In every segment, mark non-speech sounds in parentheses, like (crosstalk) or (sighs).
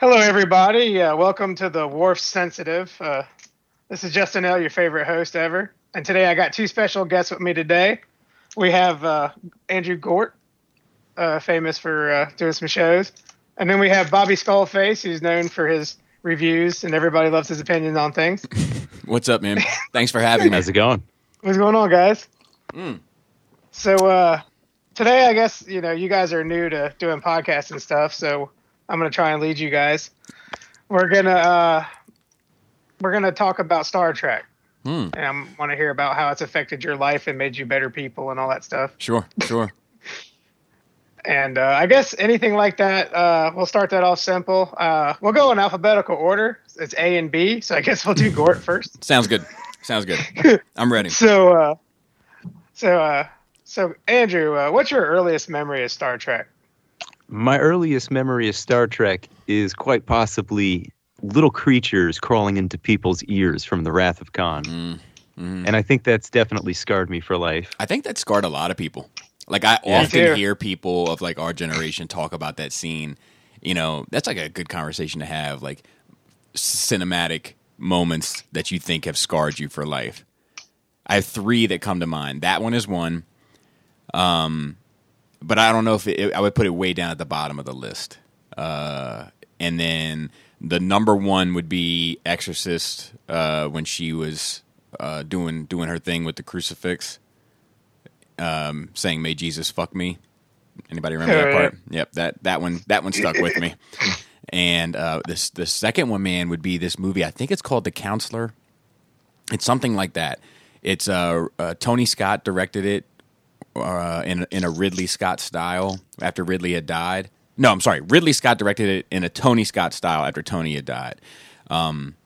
Hello, everybody. Uh, welcome to the Wharf Sensitive. Uh, this is Justin L., your favorite host ever. And today I got two special guests with me today. We have uh, Andrew Gort, uh, famous for uh, doing some shows. And then we have Bobby Skullface, who's known for his reviews, and everybody loves his opinions on things. (laughs) What's up, man? Thanks for having me. How's it going? What's going on, guys? Mm. So uh, today, I guess you know you guys are new to doing podcasts and stuff. So I'm gonna try and lead you guys. We're gonna uh, we're gonna talk about Star Trek, Hmm. and I want to hear about how it's affected your life and made you better people and all that stuff. Sure, sure. (laughs) And uh, I guess anything like that, uh, we'll start that off simple. Uh, we'll go in alphabetical order. It's A and B, so I guess we'll do Gort (laughs) first. Sounds good. Sounds good. (laughs) I'm ready. So, uh, so, uh, so Andrew, uh, what's your earliest memory of Star Trek? My earliest memory of Star Trek is quite possibly little creatures crawling into people's ears from the Wrath of Khan. Mm, mhm. And I think that's definitely scarred me for life. I think that scarred a lot of people. Like I Yeah. often Me too. hear people of like our generation talk about that scene. You know, that's like a good conversation to have. Like cinematic moments that you think have scarred you for life. I have three that come to mind. That one is one. Um, but I don't know if it, I would put it way down at the bottom of the list. Uh, and then the number one would be Exorcist uh, when she was uh, doing doing her thing with the crucifix, um, saying "May Jesus fuck me." Anybody remember that part? Yep that that one that one stuck with me. And uh, this the second one, man, would be this movie. I think it's called The Counselor. It's something like that. It's uh, uh, Tony Scott directed it uh, in in a Ridley Scott style after Ridley had died. No, I'm sorry. Ridley Scott directed it in a Tony Scott style after Tony had died. Um,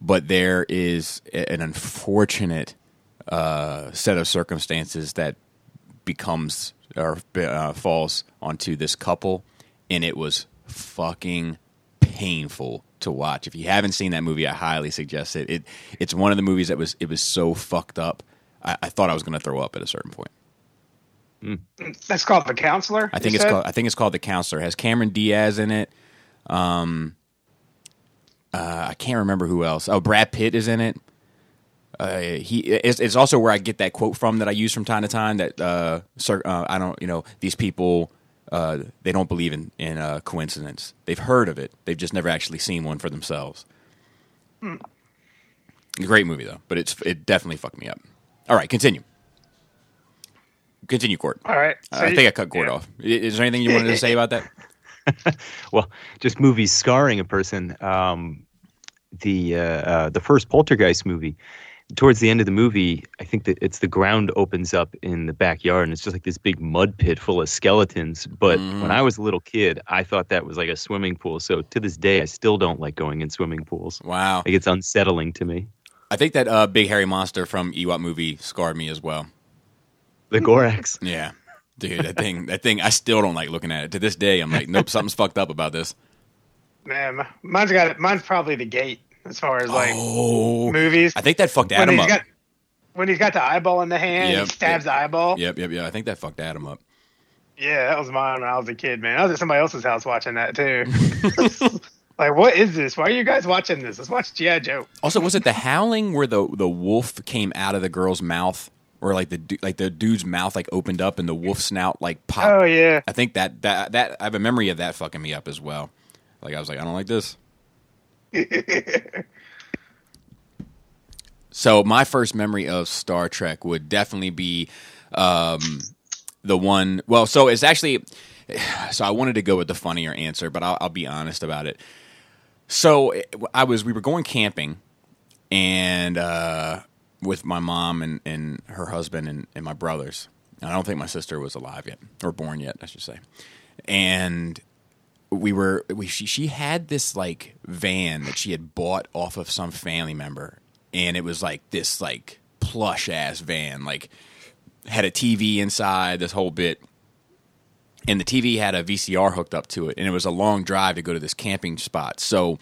but there is an unfortunate uh, set of circumstances that becomes or uh, falls onto this couple, and it was fucking painful to watch. If you haven't seen that movie, I highly suggest it. It it's one of the movies that was it was so fucked up. I, I thought I was going to throw up at a certain point. That's called The Counselor. I think it's said? called I think it's called The Counselor. It has Cameron Diaz in it. Um, uh, I can't remember who else. Oh, Brad Pitt is in it. Uh, he it's, it's also where I get that quote from that I use from time to time. That uh, sir, uh, I don't you know these people uh, they don't believe in in uh, coincidence. They've heard of it. They've just never actually seen one for themselves. Great movie though, but it's it definitely fucked me up. All right, continue. Continue, Court. All right. So I you- think I cut Gort yeah. off. Is there anything you wanted to say about that? (laughs) Well, just movies scarring a person. Um, the uh, uh, the first Poltergeist movie. Towards the end of the movie, I think that it's the ground opens up in the backyard, and it's just like this big mud pit full of skeletons. But Mhm. when I was a little kid, I thought that was like a swimming pool. So to this day, I still don't like going in swimming pools. Wow. Like it's unsettling to me. I think that uh, big hairy monster from Ewok movie scarred me as well. The Gorax. (laughs) Yeah. Dude, that thing, that thing, I still don't like looking at it. To this day, I'm like, nope, something's fucked up about this. Man, mine's got it. mine's probably the gate as far as like oh, movies. I think that fucked Adam he's up. got when he's got the eyeball in the hand, Yep, he stabs yep. the eyeball. Yep, yep, yep. I think that fucked Adam up. Yeah, that was mine when I was a kid, man. I was at somebody else's house watching that too. (laughs) like, what is this? Why are you guys watching this? Let's watch GI Joe. Also, was it the howling where the the wolf came out of the girl's mouth, or like the like the dude's mouth like opened up and the wolf snout like popped? Oh yeah, I think that that that I have a memory of that fucking me up as well. Like I was like, I don't like this. (laughs) So my first memory of Star Trek would definitely be um, the one. Well, so it's actually. (sighs) So I wanted to go with the funnier answer, but I'll, I'll be honest about it. So I was. We were going camping, and uh, with my mom and, and her husband and, and my brothers. And I don't think my sister was alive yet or born yet, I should say. And we were we she, she had this like van that she had bought off of some family member and it was like this like plush ass van like had a TV inside this whole bit and the TV had a VCR hooked up to it and it was a long drive to go to this camping spot so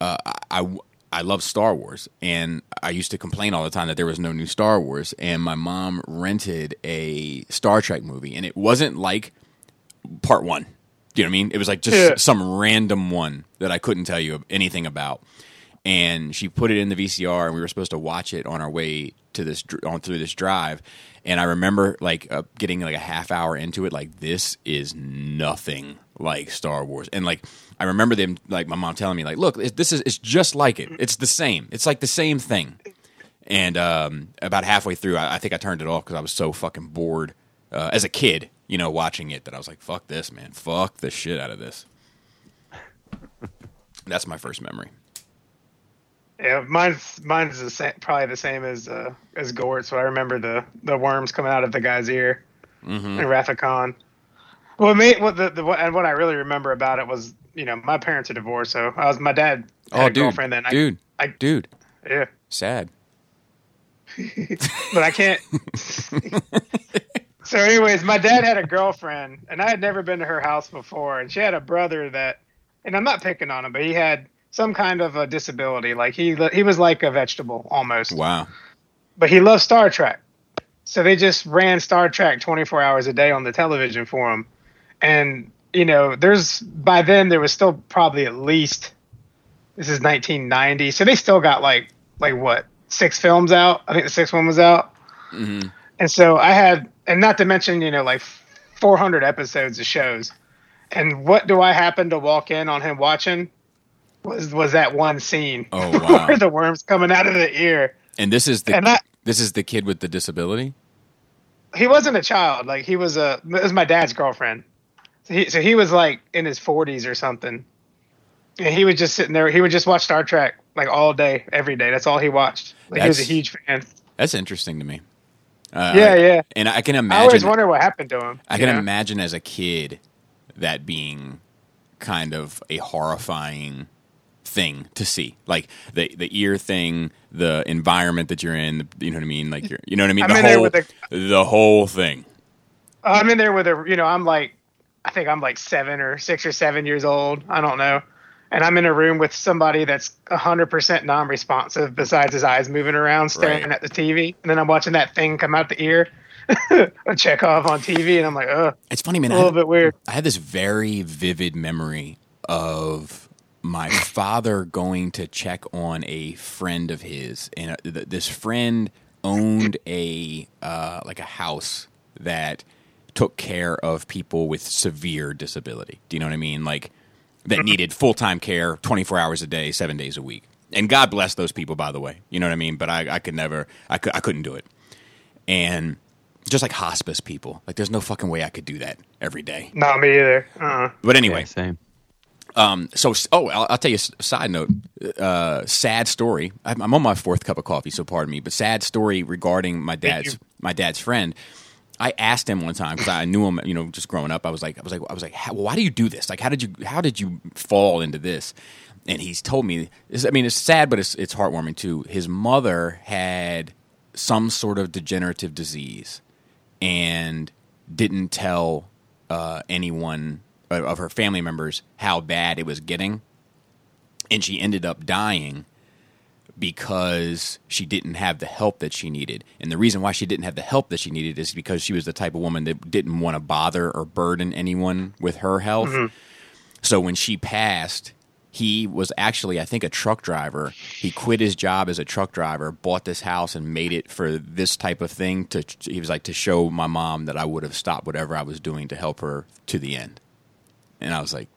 uh, I, I love Star Wars and I used to complain all the time that there was no new Star Wars and my mom rented a Star Trek movie and it wasn't like part 1 Do you know what I mean? It was like just Yeah. some random one that I couldn't tell you anything about. And she put it in the VCR, and we were supposed to watch it on our way to this on through this drive. And I remember like uh, getting like a half hour into it, like this is nothing like Star Wars. And like I remember them, like my mom telling me, like, look, this is it's just like it. It's the same. It's like the same thing. And um, about halfway through, I, I think I turned it off because I was so fucking bored uh, as a kid, you know, watching it that I was like, "Fuck this, man! Fuck the shit out of this." (laughs) That's my first memory. Yeah, mine's mine's the same, probably the same as uh, as Gort. So I remember the the worms coming out of the guy's ear Mm-hmm. in Wrath of Khan. Well, me, what the, the what, and what I really remember about it was, you know, my parents are divorced, so I was my dad oh, had Oh, a dude, girlfriend then. I, dude, I- dude, yeah, sad. (laughs) but I can't. (laughs) so, anyways, my dad had a girlfriend, and I had never been to her house before, and she had a brother that, and I'm not picking on him, but he had some kind of a disability, like he he was like a vegetable almost. Wow. but he loved Star Trek. So they just ran Star Trek 24 hours a day on the television for him. And, you know, there's, by then, there was still probably at least, this is 1990. So they still got like, like what, six films out? I think the sixth one was out. Mhm. And so I had, and not to mention, you know, like 400 episodes of shows. And what do I happen to walk in on him watching? Was was that one scene Oh, (laughs) wow. where the worms coming out of the ear? And this is the And I, this is the kid with the disability. he wasn't a child. Like he was a it was my dad's girlfriend. So he, so he was like in his forties or something, and he was just sitting there. He would just watch Star Trek like all day, every day. That's all he watched. Like he was a huge fan. That's interesting to me. Uh, yeah, yeah. And I can imagine. I always wonder what happened to him. I can know? imagine as a kid that being kind of a horrifying thing to see, like the the ear thing, the environment that you're in. You know what I mean? Like you're, you know what I mean? I'm the whole the whole thing. I'm in there with a, you know, I'm like, I think I'm like seven or six or seven years old. I don't know. And I'm in a room with somebody that's 100% non responsive, besides his eyes moving around, staring Right. at the TV. And then I'm watching that thing come out the ear, (laughs) a Chekov on TV. And I'm like, oh, It's funny, man. A little had, bit weird. I had this very vivid memory of my (laughs) father going to check on a friend of his, and uh, this friend owned a uh, like a house that took care of people with severe disability. Do you know what I mean? Like that needed full time care, twenty four hours a day, seven days a week. And God bless those people, by the way. You know what I mean? But I, I could never, I, could, I couldn't do it. And just like hospice people, like there's no fucking way I could do that every day. Not me either. Uh-uh. But anyway, Yeah, same. um, so oh, I'll, I'll tell you a s- side note. Uh, sad story. I'm, I'm on my fourth cup of coffee, so pardon me. But sad story regarding my dad's my dad's friend. I asked him one time because I knew him, you know, just growing up. I was like, I was like, I was like, why do you do this? Like, how did you, how did you fall into this? And he's told me. I mean, it's sad, but it's it's heartwarming too. His mother had some sort of degenerative disease, and didn't tell uh, anyone of, of her family members how bad it was getting, and she ended up dying because she didn't have the help that she needed. And the reason why she didn't have the help that she needed is because she was the type of woman that didn't want to bother or burden anyone with her health. Mm-hmm. So when she passed, he was actually, I think, a truck driver. He quit his job as a truck driver, bought this house, and made it for this type of thing. To he was like to show my mom that I would have stopped whatever I was doing to help her to the end. And I was like,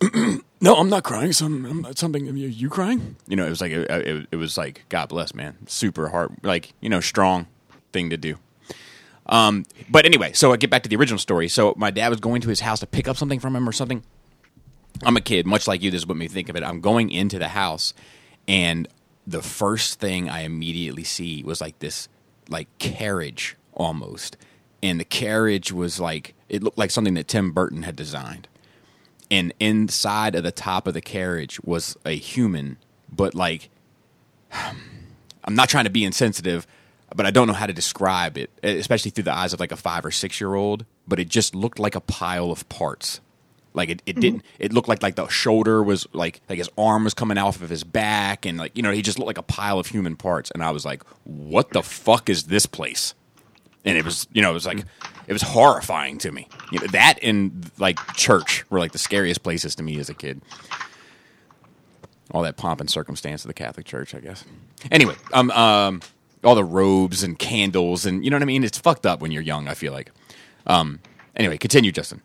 (clears throat) (clears throat) "No, I'm not crying. Some I'm, something. Are you crying? You know, it was like it, it, it was like God bless, man. Super hard, like you know, strong thing to do. Um, but anyway, so I get back to the original story. So my dad was going to his house to pick up something from him or something. I'm a kid, much like you. This is what made me think of it. I'm going into the house, and the first thing I immediately see was like this, like carriage almost, and the carriage was like it looked like something that Tim Burton had designed, and inside of the top of the carriage was a human, but like (sighs) I'm not trying to be insensitive, but I don't know how to describe it, especially through the eyes of like a five or six year old. But it just looked like a pile of parts. Like it, it mm-hmm. didn't. It looked like like the shoulder was like like his arm was coming off of his back, and like you know he just looked like a pile of human parts. And I was like, "What the fuck is this place?" And it was you know it was like mm. It was horrifying to me. You know, that and like church were like the scariest places to me as a kid. All that pomp and circumstance of the Catholic Church, I guess. Anyway, um, um, all the robes and candles and you know what I mean. It's fucked up when you're young. I feel like. Um, anyway, continue, Justin.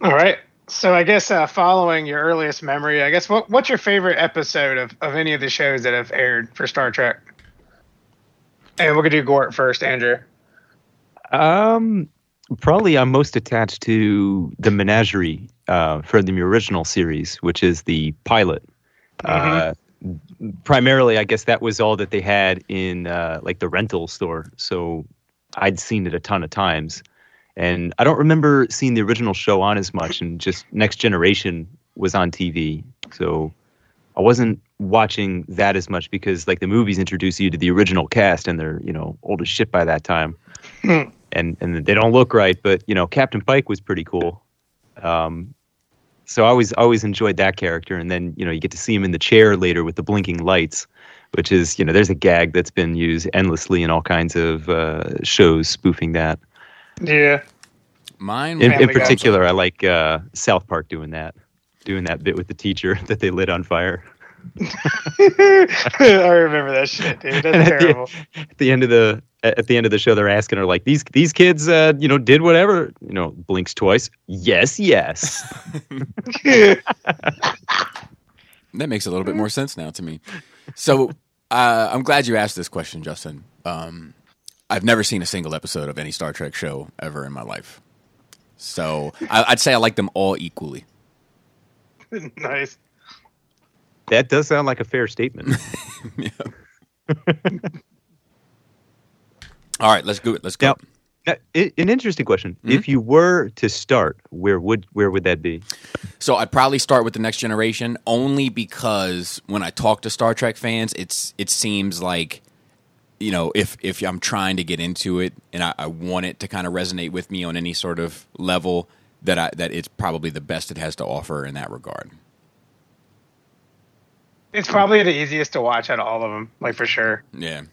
All right. So I guess uh, following your earliest memory, I guess what what's your favorite episode of, of any of the shows that have aired for Star Trek? And we're gonna do Gort first, Andrew. Um, probably I'm most attached to the Menagerie uh, from the original series, which is the pilot. Uh, primarily, I guess that was all that they had in uh, like the rental store. So I'd seen it a ton of times, and I don't remember seeing the original show on as much. And just Next Generation was on TV, so I wasn't watching that as much because like the movies introduce you to the original cast, and they're you know old as shit by that time, and and they don't look right. But you know Captain Pike was pretty cool. Um, so I always always enjoyed that character, and then you know you get to see him in the chair later with the blinking lights, which is you know there's a gag that's been used endlessly in all kinds of uh, shows spoofing that. Yeah. Mine. In, in Family Guy. particular, I like uh, South Park doing that, doing that bit with the teacher (laughs) that they lit on fire. (laughs) I remember that shit, dude. (laughs) And That's at the- terrible. At the end of the at the end of the show, they're asking her like these these kids, uh, you know, did whatever. You know, blinks twice. Yes, yes. (laughs) That makes a little bit more sense now to me. So uh, I'm glad you asked this question, Justin. Um, I've never seen a single episode of any Star Trek show ever in my life. So I, I'd say I like them all equally. (laughs) nice. that does sound like a fair statement. (laughs) All right, let's go. Let's go. Now, now, i- an interesting question. Mm-hmm. If you were to start, where would where would that be? So I'd probably start with the next generation only because when I talk to Star Trek fans, it's it seems like you know if if I'm trying to get into it and I, I want it to kind of resonate with me on any sort of level that I that it's probably the best it has to offer in that regard. It's probably the easiest to watch out of all of them, like for sure. Yeah.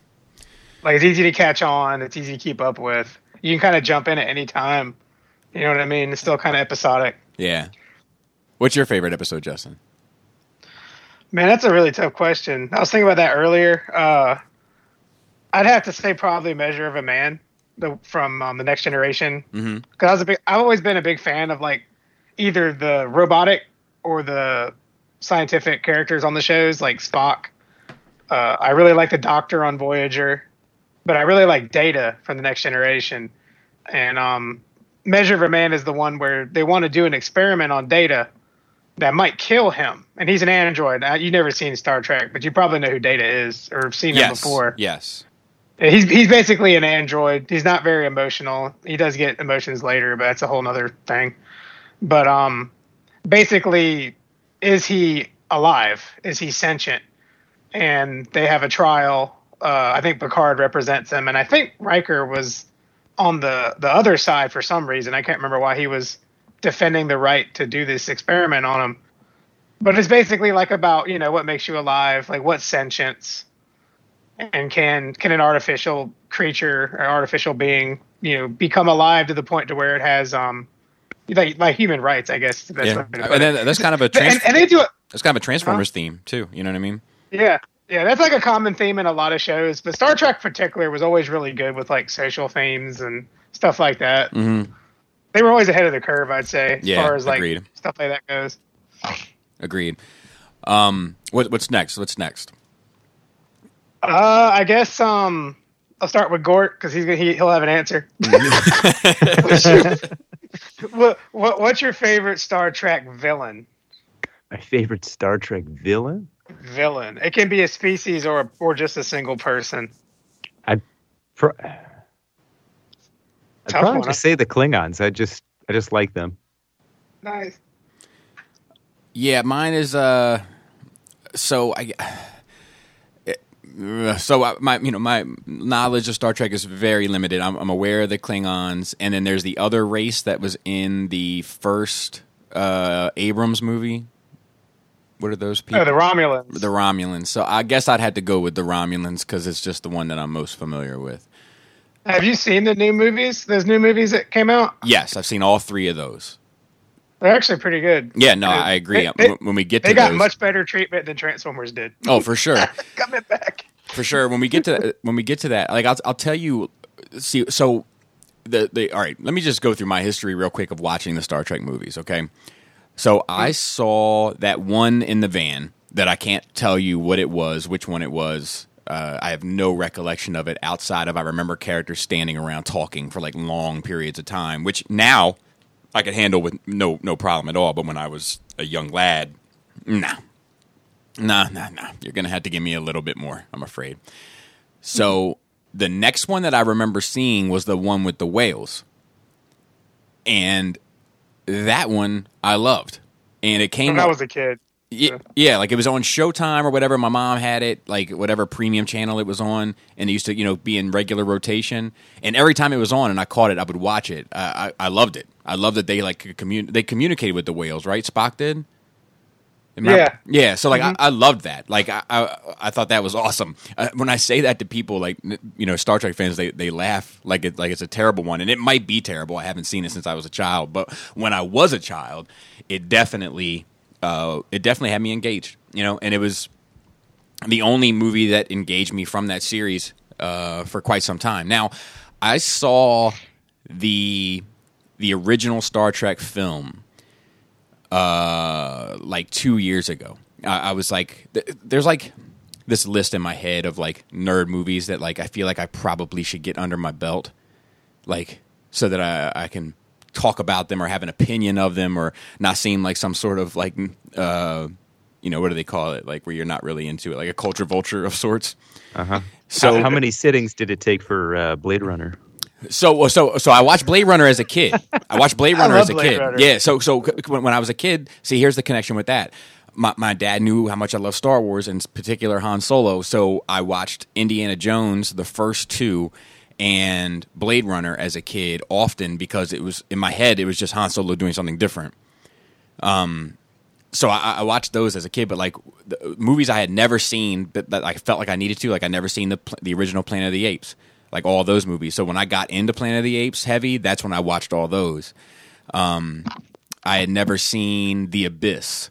Like it's easy to catch on. It's easy to keep up with. You can kind of jump in at any time. You know what I mean? It's still kind of episodic. Yeah. What's your favorite episode, Justin? Man, that's a really tough question. I was thinking about that earlier. Uh, I'd have to say probably Measure of a Man the, from um, the Next Generation. Mm-hmm. Because I was a big, I've always been a big fan of like either the robotic or the scientific characters on the shows, like Spock. Uh, I really like the Doctor on Voyager, but I really like Data from the Next Generation. And um, Measure of a Man is the one where they want to do an experiment on Data that might kill him, and he's an android. Uh, You've never seen Star Trek, but you probably know who Data is or have seen him before. Yes. He's he's basically an android. He's not very emotional. He does get emotions later, but that's a whole nother thing. But um, basically, is he alive? Is he sentient? And they have a trial. Uh, I think Picard represents him, and I think Riker was on the the other side for some reason. I can't remember why he was defending the right to do this experiment on him. But it's basically like about you know what makes you alive, like what sentience and can can an artificial creature or artificial being you know become alive to the point to where it has um like like human rights i guess the Yeah. way to put And then that's kind of a trans- and, and they do it that's kind of a Transformers theme too. You know what I mean? yeah yeah that's like a common theme in a lot of shows but star trek in particular was always really good with like social themes and stuff like that Mm-hmm. they were always ahead of the curve i'd say as Yeah, far as like agreed. stuff like that goes Agreed. Um, what, what's next? What's next? uh i guess um i'll start with gort because he's gonna he, he'll have an answer (laughs) (laughs) what, what what's your favorite star trek villain My favorite Star Trek villain. Villain. It can be a species or or just a single person. I. Pro- I'd Tough probably one, just say the Klingons. I just I just like them. Nice. Yeah, mine is uh so I so I- my you know my knowledge of Star Trek is very limited. I'm, I'm aware of the Klingons, and then there's the other race that was in the first uh, Abrams movie. What are those people? Oh, the Romulans. the Romulans. So I guess I'd have to go with the Romulans because it's just the one that I'm most familiar with. Have you seen the new movies? Those new movies that came out? Yes, I've seen all three of those. They're actually pretty good. Yeah, no, I agree. They- um, they- when we get to They got those, much better treatment than Transformers did. oh, for sure. (laughs) Coming back. for sure when we get to (laughs) when we get to that like i'll, I'll tell you see so the, the all right let me just go through my history real quick of watching the star trek movies okay so i saw that one in the van that i can't tell you what it was which one it was uh, i have no recollection of it outside of i remember characters standing around talking for like long periods of time which now i could handle with no no problem at all but when i was a young lad nah Nah, nah, nah. You're gonna have to give me a little bit more. I'm afraid. So the next one that I remember seeing was the one with the whales, and that one I loved, and it came. When I was a kid. yeah, yeah, like it was on Showtime or whatever. My mom had it, like whatever premium channel it was on, and it used to, you know, be in regular rotation. And every time it was on, and I caught it, I would watch it. I, I, I loved it. I loved that they like commun- they communicated with the whales, right? Spock did. I- Yeah. yeah. So like, I, I loved that. Like, I, I, I thought that was awesome. Uh, when I say that to people, like, you know, Star Trek fans, they, they laugh like it like it's a terrible one, and it might be terrible. I haven't seen it since I was a child, but when I was a child, it definitely, uh, it definitely had me engaged. You know, and it was the only movie that engaged me from that series uh, for quite some time. Now, I saw the the original Star Trek film uh, like two years ago. I, I was like, th- there's like this list in my head of like nerd movies that like I feel like I probably should get under my belt, like so that I I can talk about them or have an opinion of them or not seem like some sort of like uh you know what do they call it like where you're not really into it like a culture vulture of sorts. Uh-huh. So how, how many sittings did it take for uh, Blade Runner? So so so I watched Blade Runner as a kid. I watched Blade (laughs) Runner as a Blade kid. Runner. Yeah. So so when, when I was a kid, see here's the connection with that. My my dad knew how much I love Star Wars, in particular Han Solo. So I watched Indiana Jones, the first two, and Blade Runner as a kid often because it was in my head it was just Han Solo doing something different. Um, so I, I watched those as a kid, but like the movies I had never seen, but that I felt like I needed to. Like I never seen the the original Planet of the Apes, like all those movies. So when I got into Planet of the Apes heavy, that's when I watched all those. Um, I had never seen The Abyss.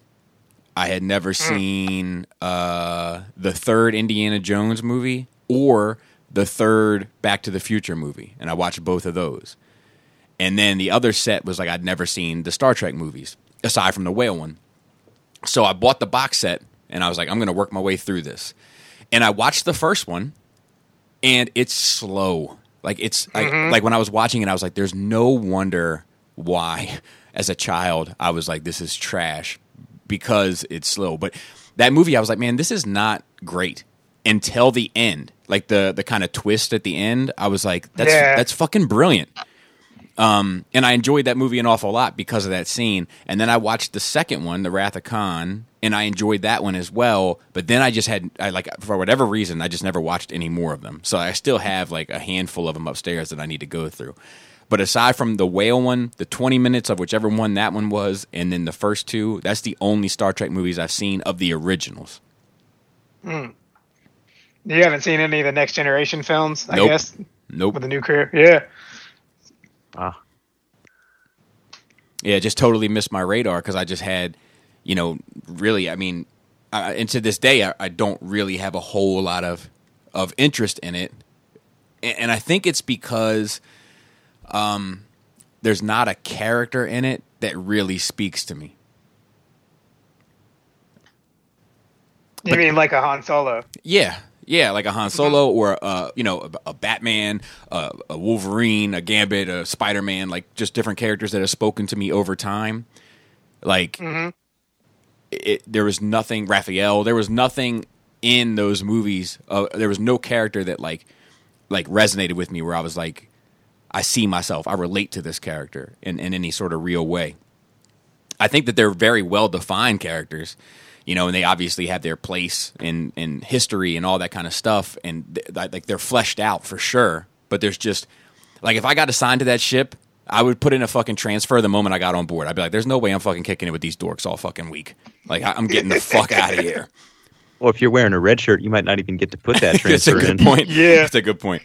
I had never seen uh, the third Indiana Jones movie or the third Back to the Future movie, and I watched both of those. And then the other set was like I'd never seen the Star Trek movies aside from the whale one. So I bought the box set and I was like, I'm going to work my way through this. And I watched the first one and it's slow. Like it's like, mm-hmm. like when I was watching it, I was like, there's no wonder why (laughs) as a child I was like, this is trash because it's slow. But that movie, I was like, man, this is not great until the end. Like the the kind of twist at the end, I was like, that's Yeah. that's fucking brilliant. Um, and I enjoyed that movie an awful lot because of that scene. And then I watched the second one, The Wrath of Khan, and I enjoyed that one as well. But then I just had, I like, for whatever reason, I just never watched any more of them. So I still have like a handful of them upstairs that I need to go through. But aside from the whale one, the 20 minutes of whichever one that one was, and then the first two, that's the only Star Trek movies I've seen of the originals. You haven't seen any of the next generation films, I Nope. guess, Nope. with the new career. Yeah. Ah, Yeah, just totally missed my radar because I just had, you know, really, I mean, I, and to this day, I, I don't really have a whole lot of of interest in it, and, and I think it's because um, there's not a character in it that really speaks to me. You mean like a Han Solo? Yeah, yeah, like a Han Solo or uh, you know a, a Batman, uh, a Wolverine, a Gambit, a Spider Man, like just different characters that have spoken to me over time. Like it, there was nothing Raphael. There was nothing in those movies. Uh, there was no character that like like resonated with me where I was like, I see myself. I relate to this character in, in any sort of real way. I think that they're very well defined characters, you know, and they obviously have their place in in history and all that kind of stuff, and th- th- like they're fleshed out for sure. But there's just like if I got assigned to that ship, I would put in a fucking transfer the moment I got on board. I'd be like, "There's no way I'm fucking kicking it with these dorks all fucking week. Like I- I'm getting the (laughs) fuck out of here." Well, if you're wearing a red shirt, you might not even get to put that transfer (laughs) That's a transfer good in. point. (laughs) Yeah. that's a good point.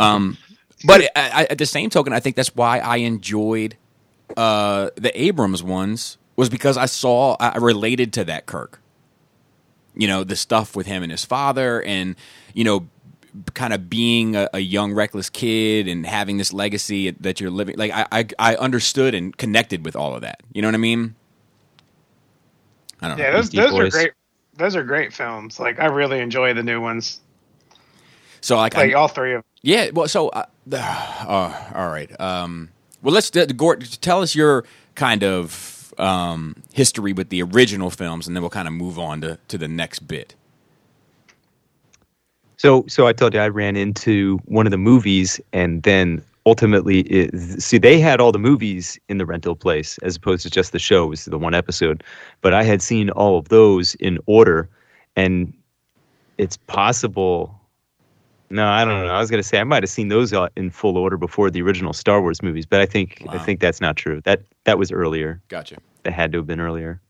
um, but I, I, at the same token, I think that's why I enjoyed uh, the Abrams ones was because I saw I related to that Kirk. You know the stuff with him and his father, and you know, kind of being a, a young reckless kid and having this legacy that you're living. Like I, I, I understood and connected with all of that. You know what I mean? I don't know. Yeah, those those are great. Those are great films. Like I really enjoy the new ones. So like, Like I, all three of. them. Yeah, well, so uh, (sighs) uh, all right. Um, well, let's uh, Gort, tell us your kind of um, history with the original films, and then we'll kind of move on to, to the next bit. So, so I told you I ran into one of the movies, and then ultimately, it, see, they had all the movies in the rental place as opposed to just the show. It was the one episode, but I had seen all of those in order, and it's possible. No, I don't know. I was gonna say I might have seen those uh, in full order before the original Star Wars movies, but I think I think that's not true. That that was earlier. Gotcha. That had to have been earlier.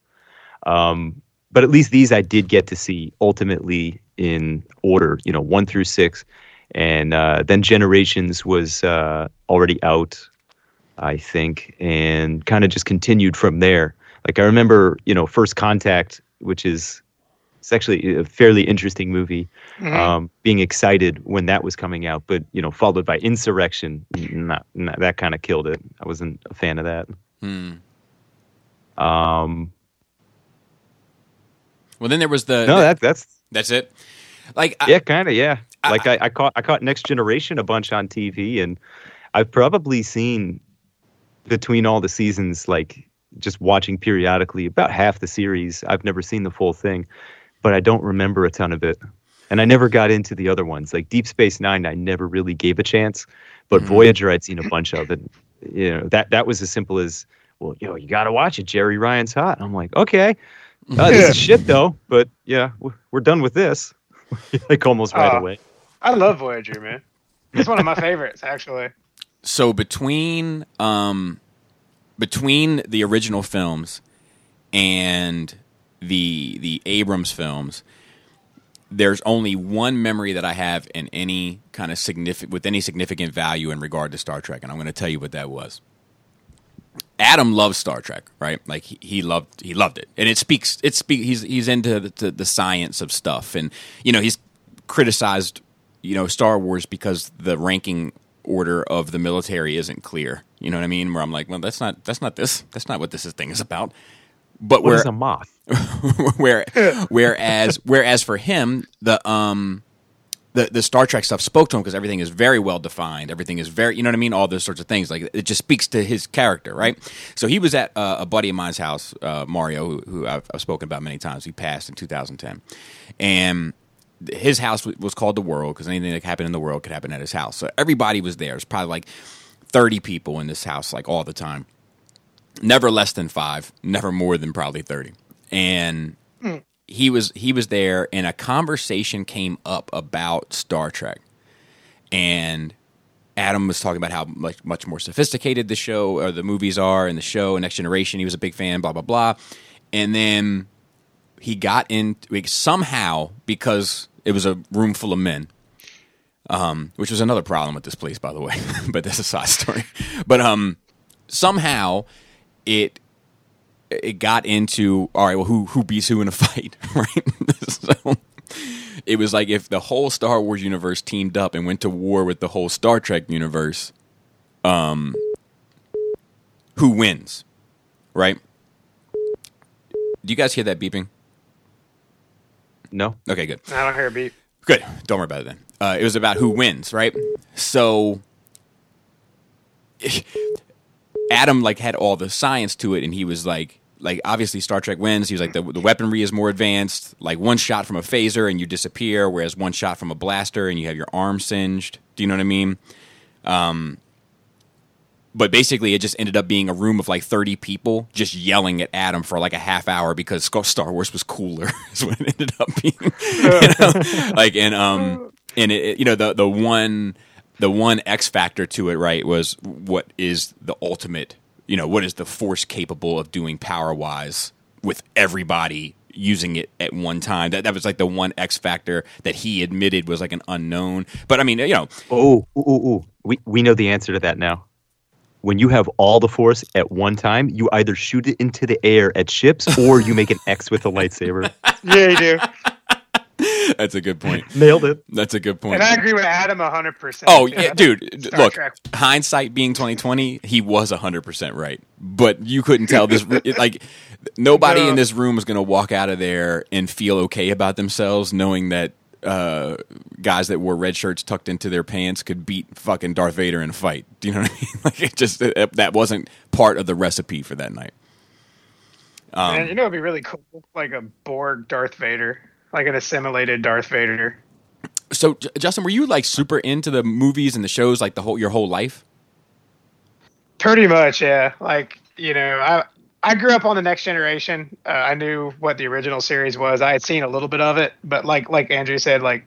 Um, but at least these I did get to see ultimately in order, you know, one through six, and uh, then Generations was uh, already out, I think, and kind of just continued from there. Like I remember, you know, First Contact, which is it's actually a fairly interesting movie. Mhm. Um, being excited when that was coming out, but you know, followed by Insurrection, not, not that kind of killed it. I wasn't a fan of that. Hmm. Um, Well, then there was the, no, the- that that's that's it. Like, I, yeah, kind of yeah. I- Like I, I caught I caught Next Generation a bunch on TV, and I've probably seen between all the seasons, like just watching periodically, about half the series. I've never seen the full thing, but I don't remember a ton of it. And I never got into the other ones, like Deep Space Nine. I never really gave a chance, but Mhm. Voyager, I'd seen a bunch of it. You know that that was as simple as, well, yo, you got to watch it. Jeri Ryan's hot. I'm like, okay, (laughs) uh, this is shit though, but yeah, we're, we're done with this. (laughs) like almost right Uh, away. I love Voyager, man. It's one of my (laughs) favorites, actually. so between um, between the original films and the the Abrams films, there's only one memory that I have in any kind of significant with any significant value in regard to Star Trek, and I'm going to tell you what that was. Adam loves Star Trek, right? Like he, he loved he loved it, and it speaks it speak he's he's into the, the science of stuff, and you know he's criticized you know Star Wars because the ranking order of the military isn't clear. You know what I mean? Where I'm like, well, that's not that's not this that's not what this thing is about. But What where a moth? (laughs) where whereas whereas for him the um the the Star Trek stuff spoke to him because everything is very well defined. Everything is very you know what I mean. All those sorts of things like it just speaks to his character, right? So he was at uh, a buddy of mine's house, uh, Mario, who, who I've, I've spoken about many times. He passed in 2010, and his house was called the world because anything that happened in the world could happen at his house. So everybody was there. It's probably like 30 people in this house, like all the time. Never less than five, never more than probably 30. And he was he was there and a conversation came up about Star Trek. And Adam was talking about how much much more sophisticated the show or the movies are and the show Next Generation. He was a big fan, blah blah blah. And then he got in like, somehow because it was a room full of men, um, which was another problem with this place, by the way. (laughs) but that's a side story. But um, somehow it it got into all right. Well, who who beats who in a (laughs) fight, right? (laughs) so it was like if the whole Star Wars universe teamed up and went to war with the whole Star Trek universe, um, who wins, right? Do you guys hear that beeping? No. Okay, good. I don't hear a beep. Good. Don't worry about it then. Uh, it was about who wins, right? So (sighs) Adam like had all the science to it, and he was like, like obviously Star Trek wins. He was like the, the weaponry is more advanced. Like one shot from a phaser and you disappear, whereas one shot from a blaster and you have your arm singed. Do you know what I mean? Um, but basically, it just ended up being a room of like thirty people just yelling at Adam for like a half hour because Star Wars was cooler. (laughs) is what it ended up being. (laughs) you know? Like and um and it, you know the the one the one X factor to it right was what is the ultimate you know what is the force capable of doing power wise with everybody using it at one time. That that was like the one X factor that he admitted was like an unknown. But I mean, you know, Oh, ooh, ooh, ooh. we we know the answer to that now. When you have all the force at one time, you either shoot it into the air at ships or you make an X with a lightsaber. (laughs) Yeah, you do. (laughs) that's a good point. Nailed it. That's a good point. And I agree with Adam hundred percent. Oh yeah, dude! Star Look, Trek. hindsight being twenty twenty, he was hundred percent right. But you couldn't tell this. (laughs) like nobody No. in this room was going to walk out of there and feel okay about themselves, knowing that uh, guys that wore red shirts tucked into their pants could beat fucking Darth Vader in a fight. Do you know what I mean? (laughs) Like it just it, that wasn't part of the recipe for that night. Um, Man, you know, it'd be really cool, like a Borg Darth Vader, like an assimilated Darth Vader. So, J- Justin, were you like super into the movies and the shows like the whole your whole life? Pretty much, yeah. Like you know, I I grew up on the Next Generation. Uh, I knew what the original series was. I had seen a little bit of it, but like like Andrew said, like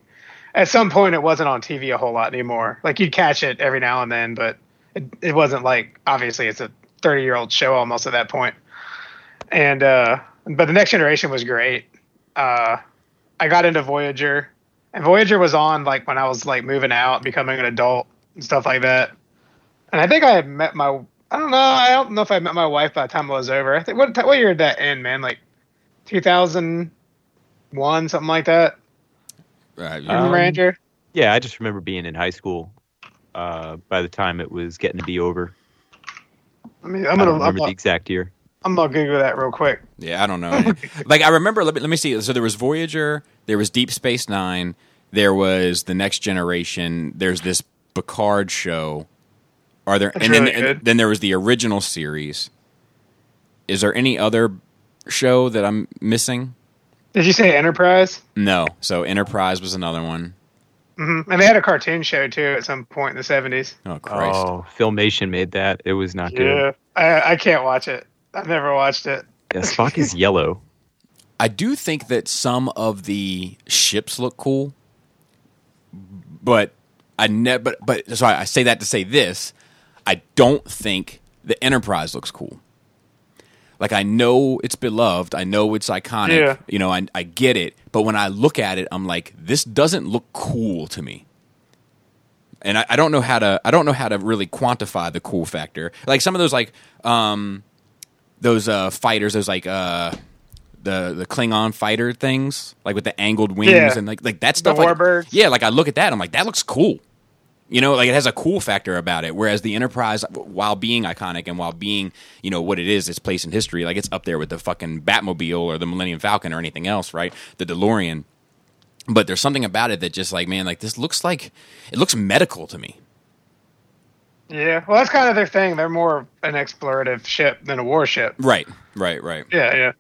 at some point it wasn't on TV a whole lot anymore. Like you'd catch it every now and then, but it, it wasn't like obviously it's a 30 year old show almost at that point. And uh, but the Next Generation was great. Uh, I got into Voyager, and Voyager was on like when I was like moving out, becoming an adult, and stuff like that. And I think I had met my. I don't know. I don't know if I met my wife by the time it was over. I think what what year did that end, man? Like 2001, something like that. Uh, You Um, Andrew? Yeah, I just remember being in high school. Uh, by the time it was getting to be over, I mean, I I'm gonna I'm remember the gonna, exact year. I'm gonna Google that real quick. Yeah, I don't know. (laughs) like I remember. Let me, let me see. So there was Voyager. There was Deep Space Nine. There was the Next Generation. There's this Picard show. Are there? That's and then really and then there was the original series. Is there any other show that I'm missing? Did you say Enterprise? No. So Enterprise was another one. hmm And they had a cartoon show too at some point in the 70s. Oh Christ! Oh, Filmation made that. It was not good. Yeah, I I can't watch it. I've never watched it. Yeah, Spock is (laughs) yellow. I do think that some of the ships look cool, but I never. But, but sorry, I say that to say this. I don't think the Enterprise looks cool. Like I know it's beloved, I know it's iconic. Yeah. You know, I, I get it. But when I look at it, I'm like, this doesn't look cool to me. And I, I don't know how to. I don't know how to really quantify the cool factor. Like some of those, like um, those uh, fighters, those like uh, the the Klingon fighter things, like with the angled wings Yeah. and like like that stuff. The like, yeah, like I look at that, I'm like, that looks cool. You know, like it has a cool factor about it. Whereas the Enterprise, while being iconic and while being, you know, what it is, its place in history, like it's up there with the fucking Batmobile or the Millennium Falcon or anything else, right? The DeLorean. But there's something about it that just like, man, like this looks like it looks medical to me. Yeah, well, that's kind of their thing. They're more an explorative ship than a warship. Right, right, right. Yeah, yeah.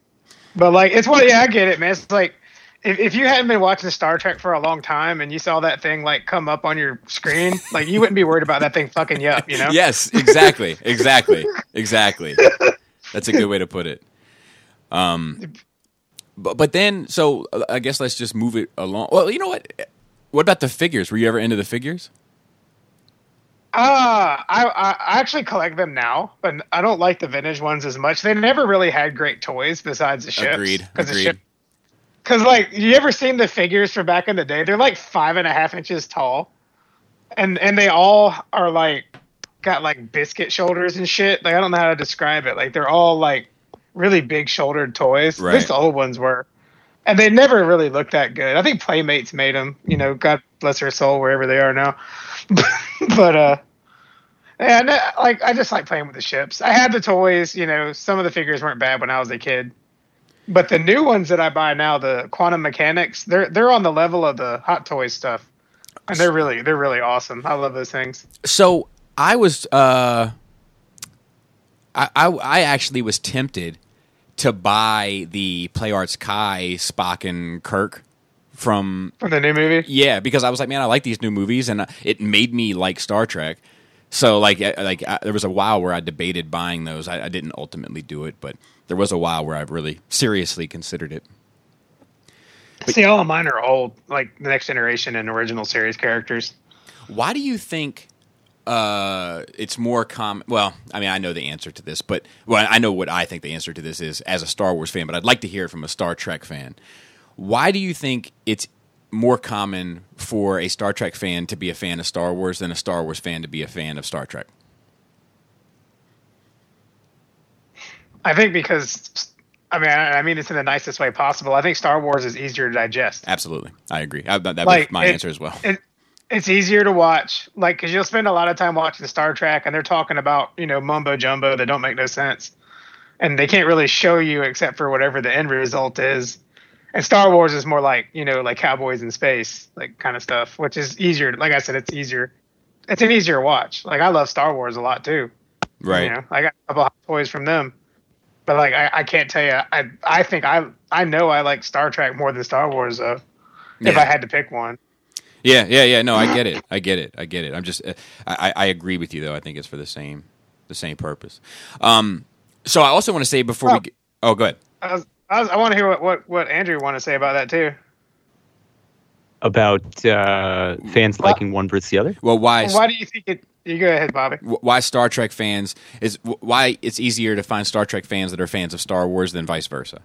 But like, it's what? Yeah, I get it, man. It's like if, if you hadn't been watching Star Trek for a long time and you saw that thing like come up on your screen, (laughs) like you wouldn't be worried about that thing fucking you up, you know? Yes, exactly, exactly, exactly. That's a good way to put it. Um, but but then, so uh, I guess let's just move it along. Well, you know what? What about the figures? Were you ever into the figures? Ah, I, I I actually collect them now, but I don't like the vintage ones as much. They never really had great toys besides the ships. Agreed. The Agreed. ship, Cause like you ever seen the figures from back in the day? They're like five and a half inches tall, and and they all are like got like biscuit shoulders and shit. Like I don't know how to describe it. Like they're all like really big shouldered toys. At least the old ones were, and they never really looked that good. I think Playmates made them. You know, God bless their soul wherever they are now. (laughs) but uh. And uh, like I just like playing with the ships. I had the toys, you know, some of the figures weren't bad when I was a kid. But the new ones that I buy now, the quantum mechanics, they're they're on the level of the hot toys stuff. And they're really they're really awesome. I love those things. So I was, uh, I, I I actually was tempted to buy the Play Arts Kai Spock and Kirk from From the new movie. Yeah, because I was like, man, I like these new movies, and uh, it made me like Star Trek. So like, I- like I, there was a while where I debated buying those. I, I didn't ultimately do it, but there was a while where I really seriously considered it. See, all of mine are old, like the next generation and original series characters. Why do you think uh, it's more common. Well, I mean, I know the answer to this, but well, I know what I think the answer to this is as a Star Wars fan. But I'd like to hear it from a Star Trek fan. Why do you think it's more common for a Star Trek fan to be a fan of Star Wars than a Star Wars fan to be a fan of Star Trek? I think because I mean, I, I mean it's in the nicest way possible. I think Star Wars is easier to digest. Absolutely, I agree. I, that Like, was my it- answer as well. It, it's easier to watch, like, because you'll spend a lot of time watching Star Trek, and they're talking about you know mumbo jumbo that don't make no sense, and they can't really show you except for whatever the end result is. And Star Wars is more like you know like cowboys in space, like kind of stuff, which is easier. Like I said, it's easier. It's an easier watch. Like I love Star Wars a lot too. right. You know, I got a couple hot toys from them, but like I, I can't tell you. I I think I I know I like Star Trek more than Star Wars though. If I had to pick one, Yeah, yeah, yeah. No, I get it. I get it. I get it. I'm just, uh, I, I agree with you though. I think it's for the same, the same purpose. Um, so I also want to say before we, Oh. get, oh, go ahead. I was, I, was, I want to hear what, what what Andrew want to say about that too. About uh, fans Well- liking one versus the other. Well, why, Why do you think it? You go ahead, Bobby. why Star Trek fans is why it's easier to find Star Trek fans that are fans of Star Wars than vice versa.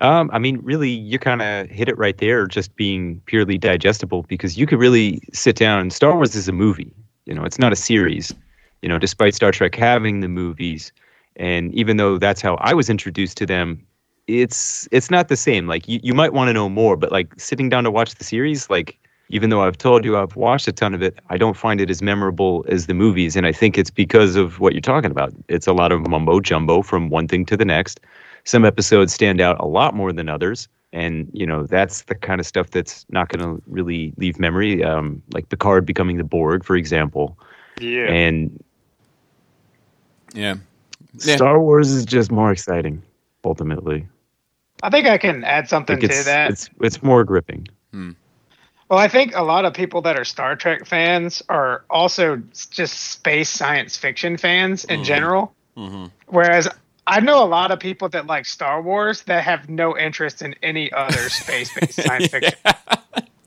Um, I mean, really, you kind of hit it right there, just being purely digestible, because you could really sit down. Star Wars is a movie, you know, it's not a series. You know, despite Star Trek having the movies, and even though that's how I was introduced to them, it's it's not the same. Like you, you might want to know more, but like sitting down to watch the series, like even though I've told you I've watched a ton of it, I don't find it as memorable as the movies, and I think it's because of what you're talking about. It's a lot of mumbo jumbo from one thing to the next some episodes stand out a lot more than others and you know that's the kind of stuff that's not going to really leave memory um, like picard becoming the borg for example Yeah. and Yeah, Yeah. star wars is just more exciting ultimately I think I can add something like to that. it's it's more gripping hmm. Well, I think a lot of people that are Star Trek fans are also just space science fiction fans in mm-hmm. general. Mm-hmm. Whereas I know a lot of people that like Star Wars that have no interest in any other space-based science (laughs) fiction.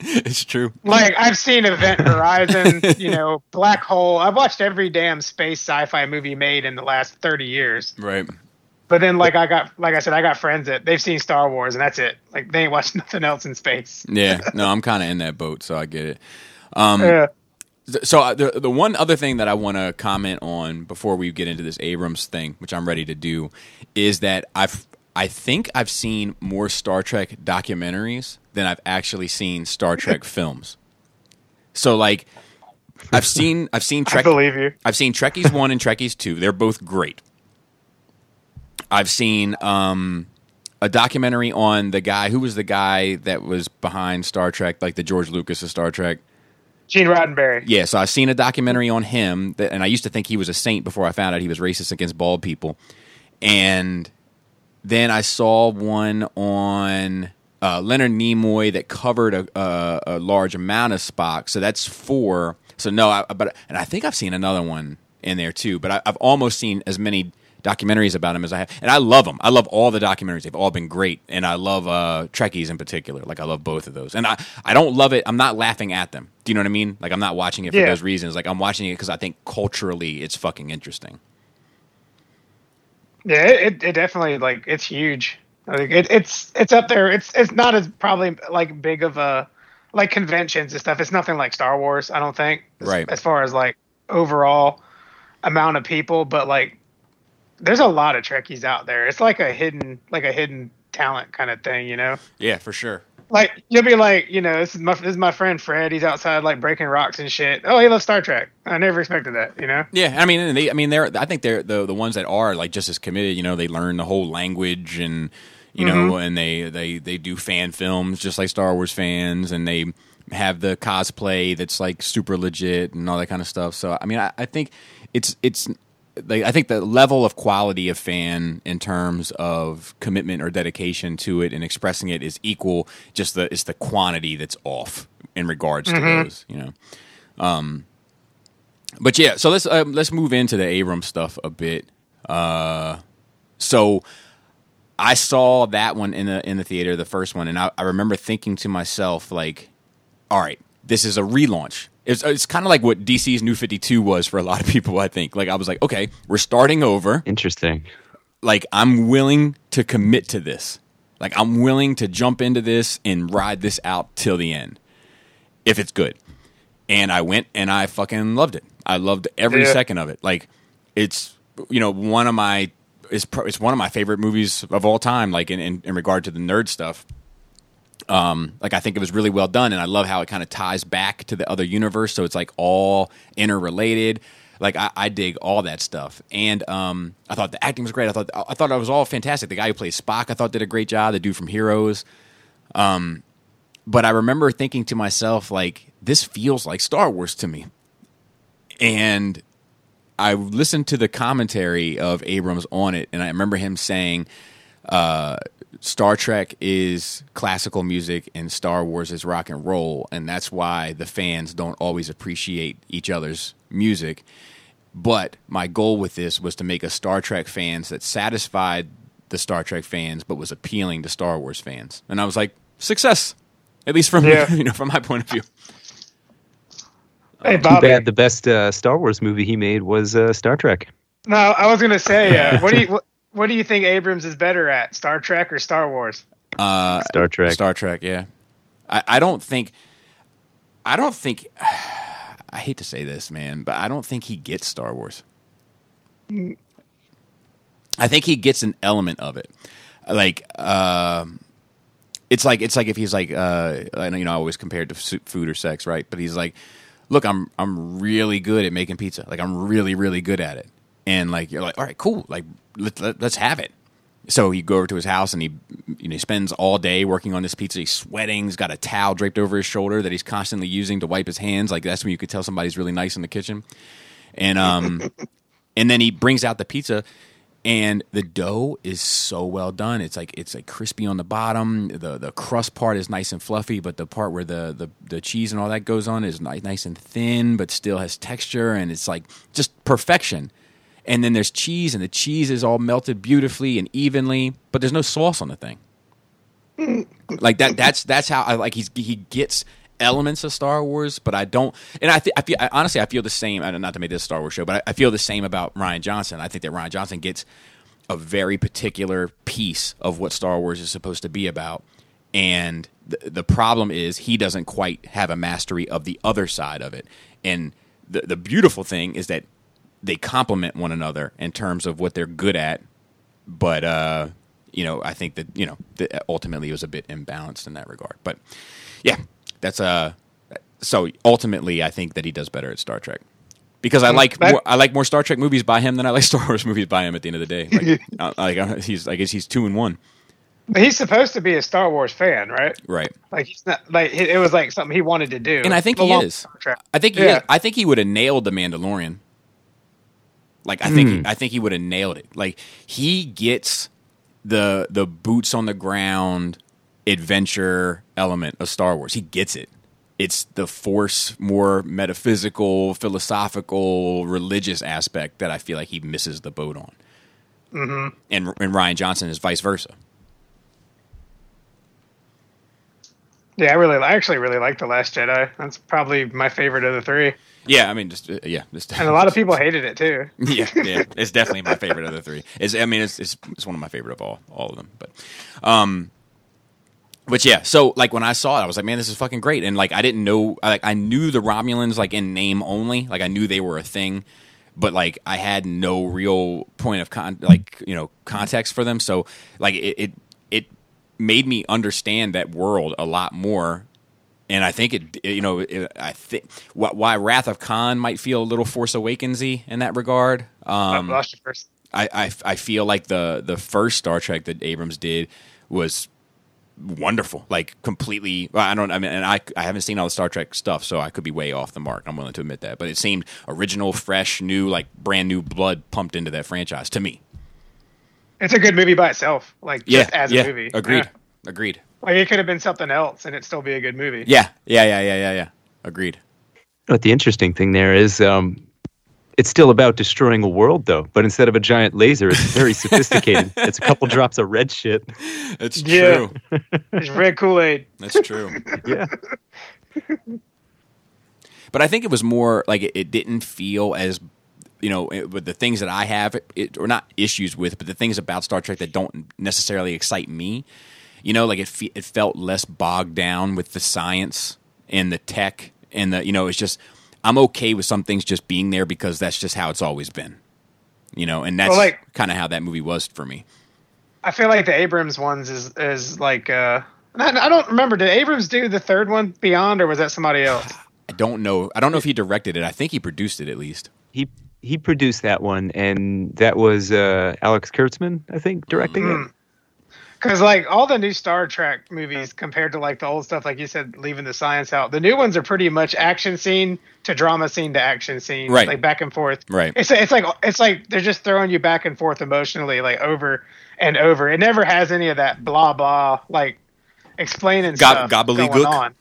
(laughs) it's true. Like I've seen Event Horizon, (laughs) you know, Black Hole. I've watched every damn space sci-fi movie made in the last thirty years. Right. But then, like I got, like I said, I got friends that they've seen Star Wars and that's it. Like they ain't watched (laughs) nothing else in space. Yeah. No, I'm kind of in that boat, so I get it. Um, Yeah. So uh, the the one other thing that I want to comment on before we get into this Abrams thing, which I'm ready to do, is that I've I think I've seen more Star Trek documentaries than I've actually seen Star Trek (laughs) films. So like I've seen I've seen (laughs) I believe you. I've seen Trekkies one and Trekkies two. They're both great. I've seen um, a documentary on the guy who was the guy that was behind Star Trek, like the George Lucas of Star Trek. Gene Roddenberry. Yeah, so I've seen a documentary on him, that, and I used to think he was a saint before I found out he was racist against bald people. And then I saw one on uh, Leonard Nimoy that covered a, a, a large amount of Spock. So that's four. So no, I, but and I think I've seen another one in there too. But I, I've almost seen as many documentaries about him as I have, and I love them. I love all the documentaries; they've all been great, and I love uh, Trekkies in particular. Like I love both of those, and I I don't love it. I'm not laughing at them. Do you know what I mean? Like I'm not watching it for Yeah. those reasons. Like I'm watching it because I think culturally it's fucking interesting. Yeah, it, it definitely like it's huge. Like it, it's it's up there. It's it's not as probably like big of a like conventions and stuff. It's nothing like Star Wars. I don't think. as- Right. As far as like overall amount of people, but like there's a lot of Trekkies out there. It's like a hidden like a hidden talent kind of thing, you know. Yeah, for sure. Like you'll be like, you know, this is my this is my friend Fred. He's outside like breaking rocks and shit. Oh, he loves Star Trek. I never expected that, you know. Yeah, I mean, and they, I mean, they're. I think they're the the ones that are like just as committed. You know, they learn the whole language, and you know, and they they they do fan films just like Star Wars fans, and they have the cosplay that's like super legit and all that kind of stuff. So, I mean, I, I think it's it's. Like, I think the level of quality of fan in terms of commitment or dedication to it and expressing it is equal. Just the it's the quantity that's off in regards to those. You know. But yeah, so let's um, let's move into the Abrams stuff a bit. Uh, so I saw that one in the in the theater, the first one, and I, I remember thinking to myself, like, all right, this is a relaunch. It's it's kind of like what DC's New Fifty Two was for a lot of people. I think. Like I was like, okay, we're starting over. Interesting. Like I'm willing to commit to this. Like I'm willing to jump into this and ride this out till the end, if it's good. And I went and I fucking loved it. I loved every Yeah. second of it. Like it's you know one of my it's pro- it's one of my favorite movies of all time. Like in in, in regard to the nerd stuff. Um, like I think it was really well done, and I love how it kind of ties back to the other universe, so it's like all interrelated. Like I, I dig all that stuff, and um, I thought the acting was great. I thought I thought it was all fantastic. The guy who plays Spock, I thought did a great job. The dude from Heroes, um, but I remember thinking to myself, like, this feels like Star Wars to me, and I listened to the commentary of Abrams on it, and I remember him saying, uh, "Star Trek is classical music, and Star Wars is rock and roll, and that's why the fans don't always appreciate each other's music." But my goal with this was to make a Star Trek fans that satisfied the Star Trek fans, but was appealing to Star Wars fans, and I was like, "Success." At least from Yeah. (laughs) you know from my point of view. Hey, Too Bobby. bad the best uh, Star Wars movie he made was uh, Star Trek. No, I was gonna say, uh, (laughs) what do you what, what do you think Abrams is better at, Star Trek or Star Wars? Uh, Star Trek. Star Trek, yeah. I, I don't think. I don't think. (sighs) I hate to say this, man, but I don't think he gets Star Wars. I think he gets an element of it, like. um it's like it's like if he's like uh I know you know I always compared to food or sex right but he's like look I'm I'm really good at making pizza. Like I'm really really good at it. And like you're like all right cool. Like let, let, let's have it. So he go over to his house and he you know he spends all day working on this pizza. He's sweating. He's got a towel draped over his shoulder that he's constantly using to wipe his hands. Like that's when you could tell somebody's really nice in the kitchen. And um (laughs) and then he brings out the pizza and the dough is so well done. It's like it's like crispy on the bottom. The the crust part is nice and fluffy but the part where the the, the cheese and all that goes on is nice, nice and thin but still has texture and it's like just perfection. And then there's cheese and the cheese is all melted beautifully and evenly but there's no sauce on the thing. Mm. Like that that's that's how I like he's he gets elements of Star Wars, but I don't. And I, th- I feel I, honestly, I feel the same. Not to make this a Star Wars show, but I, I feel the same about Rian Johnson. I think that Rian Johnson gets a very particular piece of what Star Wars is supposed to be about, and the, the problem is he doesn't quite have a mastery of the other side of it. And the the beautiful thing is that they complement one another in terms of what they're good at, but uh, you know, I think that you know, that ultimately it was a bit imbalanced in that regard. But yeah, that's a so ultimately, I think that he does better at Star Trek because I like that- more, I like more Star Trek movies by him than I like (laughs) Star Wars movies by him. At the end of the day, like, (laughs) uh, like uh, he's I guess he's two and one, But he's supposed to be a Star Wars fan, right? right? Like he's not like it it was like something he wanted to do. And I think he is. with Star Trek. I think he Yeah. is. I think he would have nailed the Mandalorian. Like I think I think he would have nailed it. Like he gets the the boots on the ground adventure element of Star Wars. He gets it. It's the force more metaphysical, philosophical, religious aspect that I feel like he misses the boat on. Mm-hmm. And and Rian Johnson is vice versa. Yeah, I really, I actually really like the Last Jedi. That's probably my favorite of the three, Yeah, I mean, just uh, yeah, just and a lot of people hated it too. (laughs) yeah, yeah, it's definitely my favorite of the three. It's, I mean, it's, it's it's one of my favorite of all all of them. But, um, but yeah. So like when I saw it, I was like, man, this is fucking great. And like I didn't know, I, like I knew the Romulans like in name only. Like I knew they were a thing, but like I had no real point of con like you know context for them. So like it it, it made me understand that world a lot more and I think it, it- you know, it, I think wh- why Wrath of Khan might feel a little Force Awakensy in that regard. Um, I lost you first. I, I I feel like the the first Star Trek that Abrams did was wonderful, like completely. I don't. I mean, and I I haven't seen all the Star Trek stuff, so I could be way off the mark. I'm willing to admit that, but it seemed original, fresh, new, like brand new blood pumped into that franchise to me. It's a good movie by itself, like Yeah, just as yeah, a movie. agreed, Yeah. agreed. Like it could have been something else, and it'd still be a good movie. Yeah, yeah, yeah, yeah, yeah, yeah. Agreed. But the interesting thing there is, um, it's still about destroying a world, though. But instead of a giant laser, it's very sophisticated. (laughs) it's a couple drops of red shit. It's Yeah. true. It's red Kool Aid. That's true. (laughs) Yeah. but I think it was more like it, it didn't feel as you know it, with the things that I have, it, or not issues with, but the things about Star Trek that don't necessarily excite me. You know, like it fe- it felt less bogged down with the science and the tech and the you know it's just I'm okay with some things just being there because that's just how it's always been. You know, and that's Well, like- kind of how that movie was for me. I feel like the Abrams ones is is like uh I I don't remember. Did Abrams do the third one Beyond, or was that somebody else? (sighs) I don't know. I don't know if he directed it. I think he produced it at least. He he produced that one, and that was uh, Alex Kurtzman, I think, directing Hmm. it. Because like all the new Star Trek movies compared to like the old stuff, like you said, leaving the science out, the new ones are pretty much action scene to drama scene to action scene, Right. Like back and forth. Right. It's it's like it's like they're just throwing you back and forth emotionally, like over and over. It never has any of that blah blah like explaining Gob- stuff gobbledygook? going on.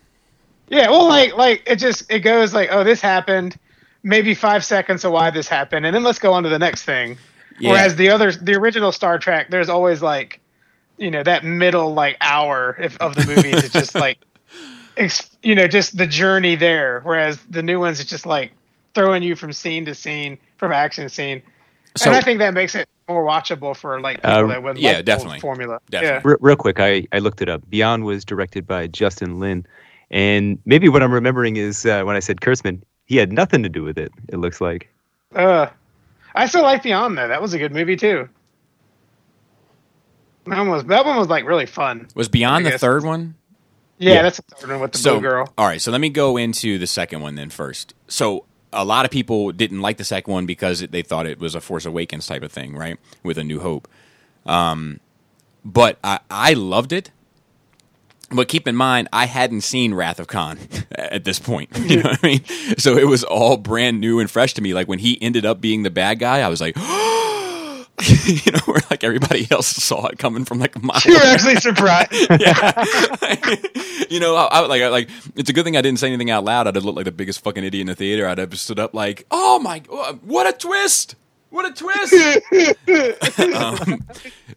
Yeah, well, like like it just it goes like, oh, this happened, maybe five seconds of why this happened, and then let's go on to the next thing. Yeah. Whereas the other, the original Star Trek, there's always like, you know, that middle like hour if, of the movies is just (laughs) like, ex, you know, just the journey there. Whereas the new ones, it's just like throwing you from scene to scene, from action scene, So and I think that makes it more watchable for like people Uh, that would yeah, like the old definitely. formula. Definitely. Re- real quick, I, I looked it up. Beyond was directed by Justin Lin, and maybe what I'm remembering is uh, when I said Kurtzman, he had nothing to do with it. It looks like. Uh, I still like Beyond though. That was a good movie too. That one was that one was like really fun. was Beyond the third one. Yeah, Yeah. that's the third one with the so blue girl. all right so let me go into the second one then first so a lot of people didn't like the second one because they thought it was a force awakens type of thing right with a new hope um, but I, I loved it but keep in mind i hadn't seen wrath of khan (laughs) at this point (laughs) you know what i mean so it was all brand new and fresh to me like when he ended up being the bad guy i was like (gasps) (laughs) you know where like everybody else saw it coming from like a mile You were actually surprised. (laughs) yeah. (laughs) you know, I, I like, I, like it's a good thing I didn't say anything out loud. I'd have looked like the biggest fucking idiot in the theater. I'd have stood up like, "Oh my, what a twist! What a twist!" um,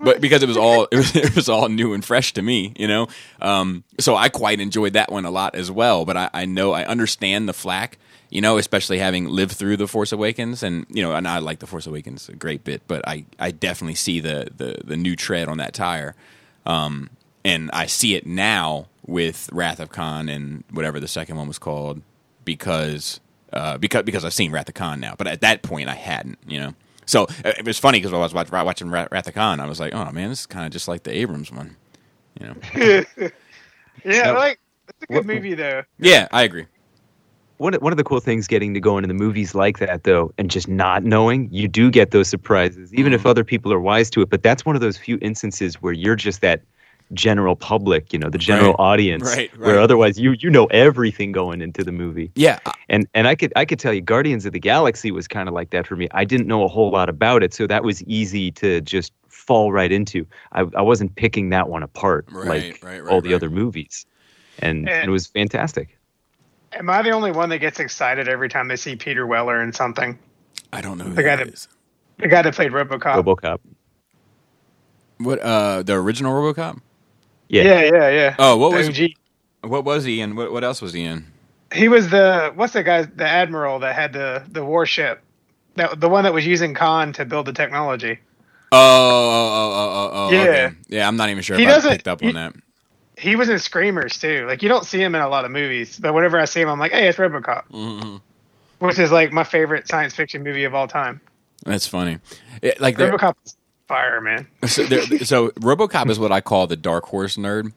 but because it was all it was, it was all new and fresh to me, you know. Um, so I quite enjoyed that one a lot as well. But I, I know I understand the flack. You know, especially having lived through the Force Awakens, and you know, and I like the Force Awakens a great bit, but I, I definitely see the, the the new tread on that tire. Um, and I see it now with Wrath of Khan and whatever the second one was called because uh, because because I've seen Wrath of Khan now, but at that point I hadn't, you know. So uh, it was funny because I was watch, watching Wrath Wrath of Khan, I was like, oh man, this is kind of just like the Abrams one, you know. (laughs) Yeah, So- like it's a good What- movie though. yeah, I agree. One one of the cool things getting to go into the movies like that though, and just not knowing, you do get those surprises, even if mm-hmm. other people are wise to it. But that's one of those few instances where you're just that general public, you know, the general Right. audience, Right, where otherwise you you know everything going into the movie. Yeah, uh And and I could I could tell you, Guardians of the Galaxy was kind of like that for me. I didn't know a whole lot about it, so that was easy to just fall right into. I, I wasn't picking that one apart Right, like right, right, all the other movies, and, And- and it was fantastic. Am I the only one that gets excited every time they see Peter Weller in something? I don't know who The guy that that- is. The guy that played RoboCop. RoboCop. What uh the original RoboCop? Yeah. yeah, yeah, yeah. Oh, what was OG. what was he in? What what else was he in? He was the what's the guy? The admiral that had the the warship. That the one that was using Khan to build the technology. Oh, oh, oh, oh, oh, oh Yeah. okay. yeah. I'm not even sure He if I doesn't- picked up he- on that. He was in Screamers too. Like you don't see him in a lot of movies, but whenever I see him, I'm like, hey, it's RoboCop, hmm which is like my favorite science fiction movie of all time. That's funny. It, like RoboCop is fire, man. (laughs) so, so RoboCop is what I call the dark horse nerd.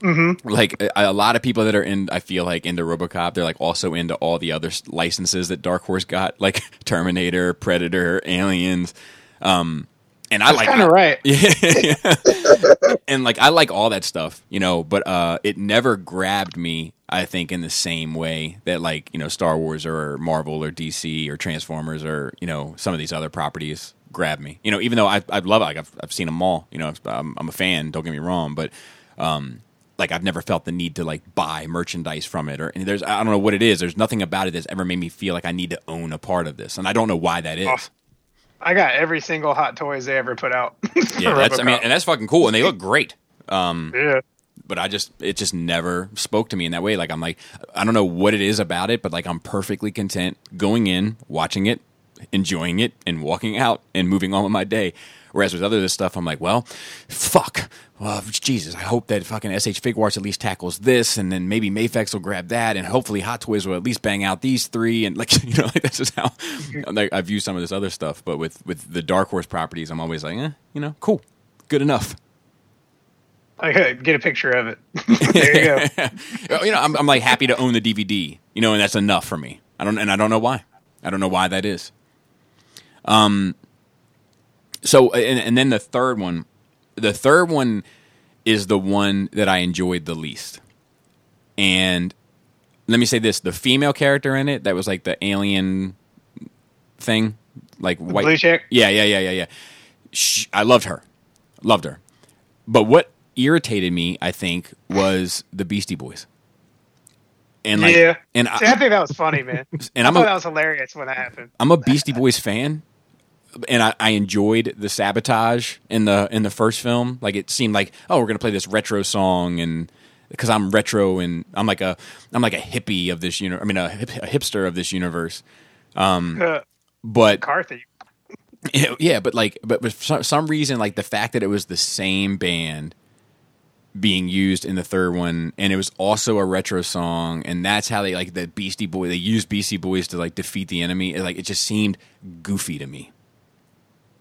Mm-hmm. Like a, a lot of people that are in, I feel like into RoboCop, they're like also into all the other licenses that Dark Horse got, like (laughs) Terminator, Predator, Aliens. Um, and I like Kind of right. (laughs) Yeah. (laughs) and like I like all that stuff, you know, but uh it never grabbed me, I think, in the same way that like, you know, Star Wars or Marvel or DC or Transformers or, you know, some of these other properties grab me. You know, even though I I love it, like I've I've seen them all, you know, I'm, I'm a fan, don't get me wrong, but um like I've never felt the need to like buy merchandise from it or and there's I don't know what it is. There's nothing about it that's ever made me feel like I need to own a part of this. And I don't know why that is. I got every single Hot Toys they ever put out. (laughs) yeah, that's I mean and that's fucking cool and they look great. Um yeah. but I just it just never spoke to me in that way. Like I'm like I don't know what it is about it, but like I'm perfectly content going in, watching it, enjoying it, and walking out and moving on with my day. Whereas with other this stuff, I'm like, well, fuck. Well, Jesus, I hope that fucking SH Figuarts at least tackles this, and then maybe Mafex will grab that, and hopefully Hot Toys will at least bang out these three, and like (laughs) you know, like that's just how like, I view some of this other stuff. But with with the Dark Horse properties, I'm always like, eh, you know, cool, good enough. I could get a picture of it. (laughs) there you go. (laughs) you know, I'm, I'm like happy to own the DVD, you know, and that's enough for me. I don't, and I don't know why. I don't know why that is. Um. So, and, and then the third one, the third one is the one that I enjoyed the least. And let me say this: the female character in it that was like the alien thing, like white. Blue chick. Yeah, yeah, yeah, yeah, yeah. She, I loved her, loved her. But what irritated me, I think, was the Beastie Boys. And like, yeah, and See, I, I, think that was funny, man. (laughs) And I am thought a, that was hilarious when that happened. I'm a Beastie Boys fan, and I, I, enjoyed the sabotage in the in the first film. Like it seemed like, oh, we're gonna play this retro song, and because I'm retro and I'm like a I'm like a hippie of this universe. I mean, a, hip, a hipster of this universe. Um, uh, but McCarthy. (laughs) yeah, but like, but for some reason, like the fact that it was the same band being used in the third one, and it was also a retro song, and that's how they like the Beastie Boy. They used Beastie Boys to like defeat the enemy. It, like it just seemed goofy to me.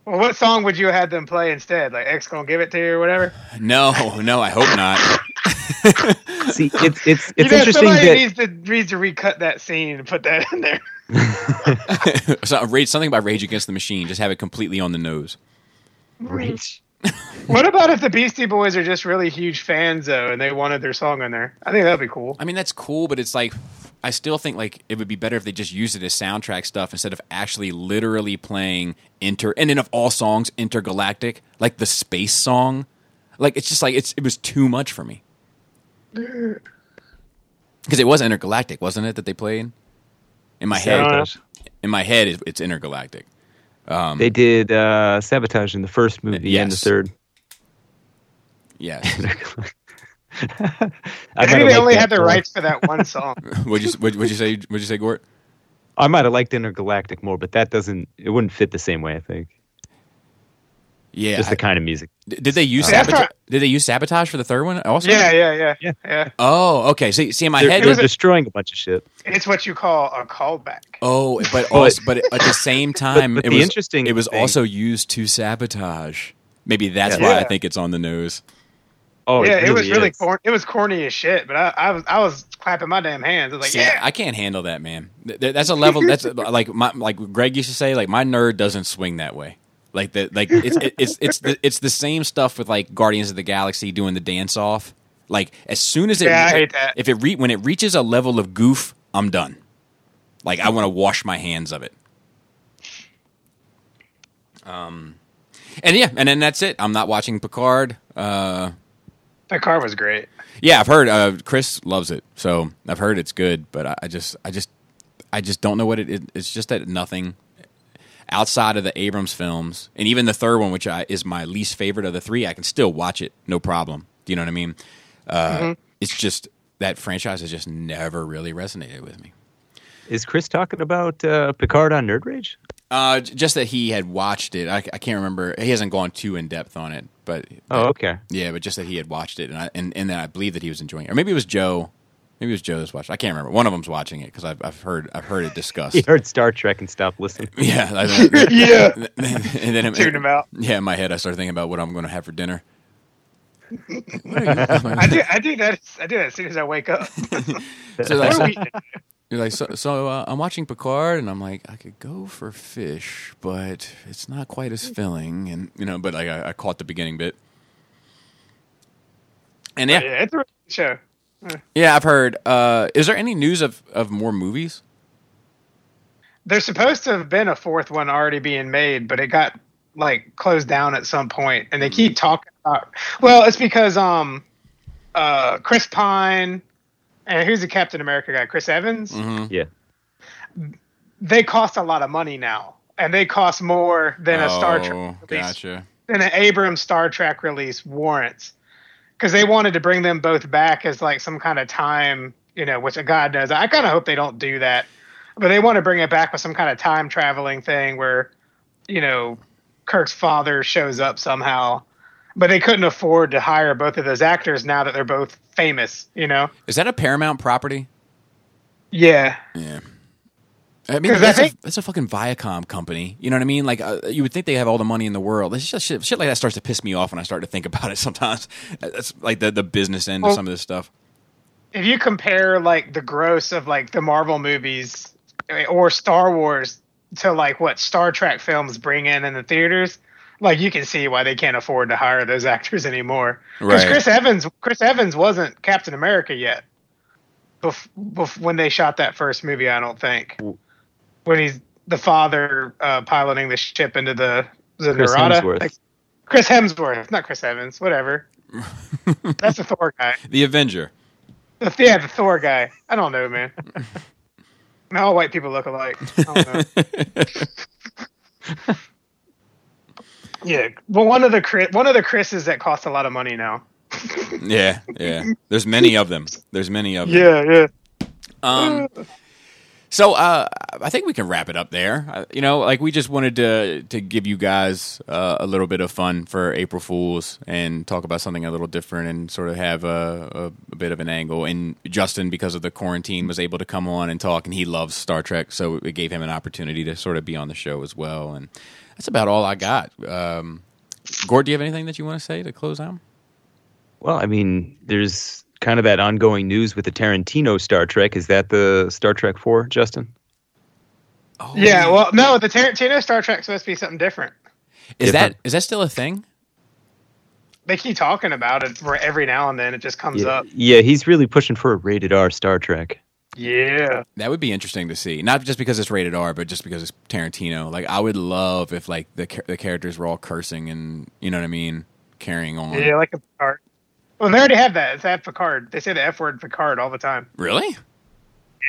Well, what song would you have had them play instead? Like X gonna give it to you or whatever? No, no, I hope not. (laughs) See, it's it's it's you know, interesting somebody that needs to needs to recut that scene and put that in there. (laughs) so, rage something about Rage Against the Machine. Just have it completely on the nose. Rage (laughs) what about if the Beastie Boys are just really huge fans though, and they wanted their song on there? I think that'd be cool. I mean, that's cool, but it's like I still think like it would be better if they just used it as soundtrack stuff instead of actually literally playing inter and then of all songs intergalactic like the space song. Like it's just like it's it was too much for me. (clears throat) Because it was intergalactic, wasn't it that they played? In my head, in my head, it's intergalactic. Um, they did uh, sabotage in the first movie yes. and the third. Yes. (laughs) (laughs) I think they only had the rights for that one song. (laughs) would you would, would you say? Would you say, Gort? I might have liked Intergalactic more, but that doesn't. It wouldn't fit the same way. I think. Yeah, just the kind of music. Did they use uh, sabotage? Did they use sabotage for the third one? Also, yeah, yeah, yeah, yeah. yeah. Oh, okay. See, see, in my they're, head, they're destroying a bunch of shit. It's what you call a callback. Oh, but also, but at the same (laughs) time, but, but it was interesting. It was thing. also used to sabotage. Maybe that's yeah. why I think it's on the nose. Oh, yeah, it, really it was really corny. It was corny as shit, but I, I was I was clapping my damn hands. I was like, See, yeah, I can't handle that, man. That's a level. That's (laughs) like my like Greg used to say. Like my nerd doesn't swing that way. Like the like it's it's it's the, it's the same stuff with like Guardians of the Galaxy doing the dance off. Like as soon as it yeah, if it re- when it reaches a level of goof, I'm done. Like I want to wash my hands of it. Um, and yeah, and then that's it. I'm not watching Picard. Uh, Picard was great. Yeah, I've heard. Uh, Chris loves it, so I've heard it's good. But I, I just, I just, I just don't know what it, it. It's just that nothing outside of the Abrams films, and even the third one, which I, is my least favorite of the three, I can still watch it, no problem. Do you know what I mean? Uh, mm-hmm. It's just that franchise has just never really resonated with me. Is Chris talking about uh, Picard on Nerd Rage? Uh, just that he had watched it. I, I, can't remember. He hasn't gone too in depth on it, but oh, okay, yeah. But just that he had watched it, and I, and and then I believe that he was enjoying it, or maybe it was Joe. Maybe it was Joe that's watching. I can't remember. One of them's watching it because I've, I've heard I've heard it discussed. (laughs) he heard Star Trek and stopped listening. (laughs) Yeah, I, (laughs) yeah. and then tune him out. Yeah, in my head, I started thinking about what I'm going to have for dinner. I do. I do that. I do that as soon as I wake up. so like, so, you're like, so, so uh, I'm watching Picard, and I'm like, I could go for fish, but it's not quite as filling, and you know, but like, I, I caught the beginning bit, and yeah, yeah it's a show. Yeah, I've heard. Uh, is there any news of, of more movies? There's supposed to have been a fourth one already being made, but it got like closed down at some point, and they keep talking about. Well, it's because um, uh, Chris Pine and who's the Captain America guy? Chris Evans. Mm-hmm. Yeah. They cost a lot of money now, and they cost more than a Star Trek oh, release, gotcha. than an Abrams Star Trek release warrants because they wanted to bring them both back as like some kind of time, you know, which God knows. I kind of hope they don't do that, but they want to bring it back with some kind of time traveling thing where, you know, Kirk's father shows up somehow, but they couldn't afford to hire both of those actors now that they're both famous, you know. Is that a Paramount property? Yeah, Yeah. I mean, 'Cause I that's, think- a, that's a fucking Viacom company. You know what I mean? Like, uh, you would think they have all the money in the world. It's just shit, shit like that starts to piss me off when I start to think about it (laughs) sometimes. That's like the, the business end of some of this stuff. if you compare like the gross of like the Marvel movies or Star Wars to like what Star Trek films bring in in the theaters, like you can see why they can't afford to hire those (laughs) actors anymore. Because Right. Chris Evans, Chris Evans wasn't Captain America yet. Bef- bef- when they shot that first movie, I don't think. When he's the father uh, piloting the ship into the the Chris Narada. Hemsworth. Like, Chris Hemsworth, not Chris Evans. Whatever. (laughs) That's the Thor guy. The Avenger. The, yeah, the Thor guy. I don't know, man. (laughs) Now all white people look alike. I don't know. yeah, well, one of the Chris, one of the Chris's that cost a lot of money now. (laughs) Yeah, yeah. There's many of them. There's many of them. Yeah, yeah. Um, so uh, I think we can wrap it up there. Uh, you know, like we just wanted to to give you guys uh, a little bit of fun for April Fools and talk about something a little different and sort of have a, a, a bit of an angle. And Justin, because of the quarantine, was able to come on and talk, and he loves Star Trek, so it gave him an opportunity to sort of be on the show as well. And that's about all I got. Um, Gort, do you have anything that you want to say to close out? Well, I mean, there's kind of that ongoing news with the Tarantino Star Trek. Is that the Star Trek 4, Justin? Oh, Yeah, well, no, the Tarantino Star Trek's supposed to be something different. is that different. is that still a thing? They keep talking about it for every now and then. It just comes Yeah, up. yeah, he's really pushing for a rated R Star Trek. Yeah, That would be interesting to see. Not just because it's rated R, but just because it's Tarantino. Like I would love if like the the characters were all cursing and you know what I mean, carrying on. yeah, like a Picard. Well, they already have that. It's that Picard. They say the F word Picard all the time. Really?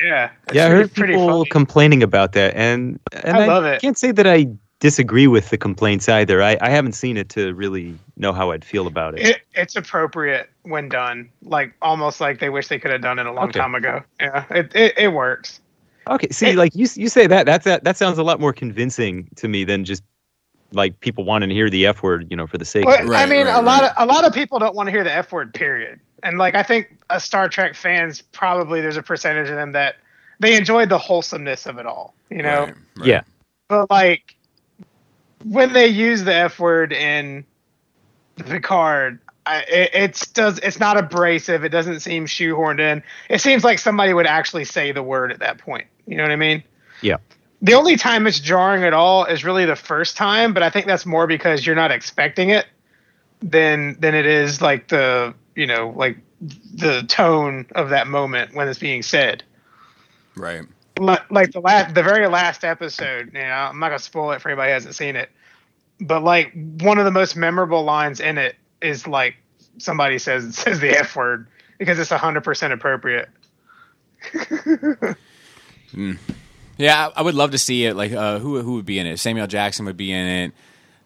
Yeah, yeah, I heard people funny. complaining about that, and and I love it. can't say that I disagree with the complaints either. I, I haven't seen it to really know how I'd feel about it. It, it's appropriate when done, like almost like they wish they could have done it a long Okay. time ago. Yeah, it, it it works. Okay, see, It- like you you say that that's that that sounds a lot more convincing to me than just like people wanting to hear the F word, you know, for the sake Well, of it. Right, I mean, right, a lot of a lot of people don't want to hear the F word. Period. And like, I think a Star Trek fans probably there's a percentage of them that they enjoyed the wholesomeness of it all. You know, Right, right. Yeah. but like when they use the F word in Picard, I, it, it's does it's not abrasive. It doesn't seem shoehorned in. It seems like somebody would actually say the word at that point. You know what I mean? Yeah. The only time it's jarring at all is really the first time, but I think that's more because you're not expecting it than than it is like the you know like the tone of that moment when it's being said Right. Li- like the last the very last episode you know i'm not gonna spoil it for anybody who hasn't seen it but like one of the most memorable lines in it is like somebody says (laughs) says the f word because it's 100% appropriate Yeah, I, I would love to see it. Like, uh, who who would be in it? Samuel Jackson would be in it.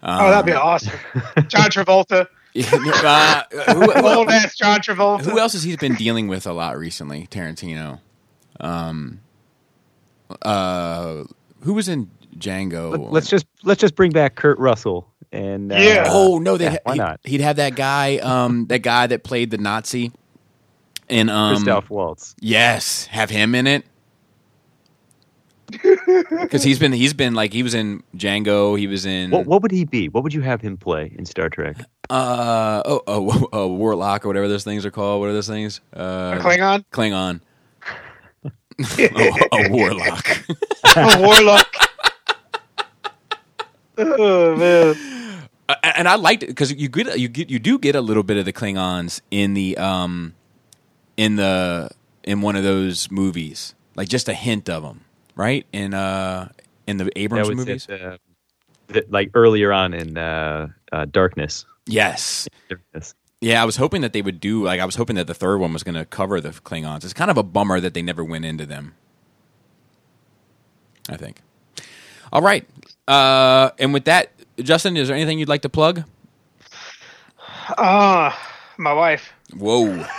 Um, oh that'd be awesome john travolta (laughs) uh, who, (laughs) old ass john travolta who else has he been dealing with a lot recently? Tarantino. Um. Uh. Who was in Django? Let's just let's just bring back Kurt Russell and uh, Yeah. Oh no! They Yeah, why he, not? He'd have that guy. Um. that guy that played the Nazi. And um. Christoph Waltz. Yes, have him in it. (laughs) Because he's been he's been like he was in Django. He was in What what would he be? What would you have him play in Star Trek? uh oh, oh, oh (laughs) Warlock or whatever those things are called. What are those things? a Uh, klingon Klingon. Oh, a warlock. (laughs) a warlock (laughs) oh man Uh, and I liked it because you get you get you do get a little bit of the Klingons in the um in the in one of those movies, like just a hint of them, right? In uh in the That Abrams was movies. it, uh, that, like earlier on in uh, uh, Darkness. Yes. Darkness. Yeah, I was hoping that they would do like I was hoping that the third one was going to cover the Klingons. It's kind of a bummer that they never went into them. I think. All right, uh, and with that, Justin, is there anything you'd like to plug? uh my wife. Whoa. (laughs)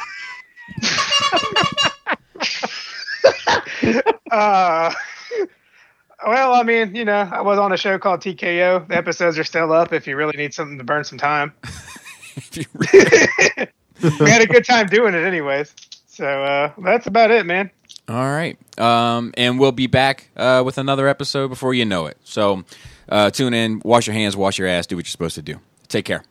Uh, well, I mean, you know, I was on a show called TKO. The episodes are still up if you really need something to burn some time. (laughs) (laughs) (laughs) we had a good time doing it, anyways. So uh, that's about it, man. All right. Um, and we'll be back uh, with another episode before you know it. So uh, tune in, wash your hands, wash your ass, do what you're supposed to do. Take care.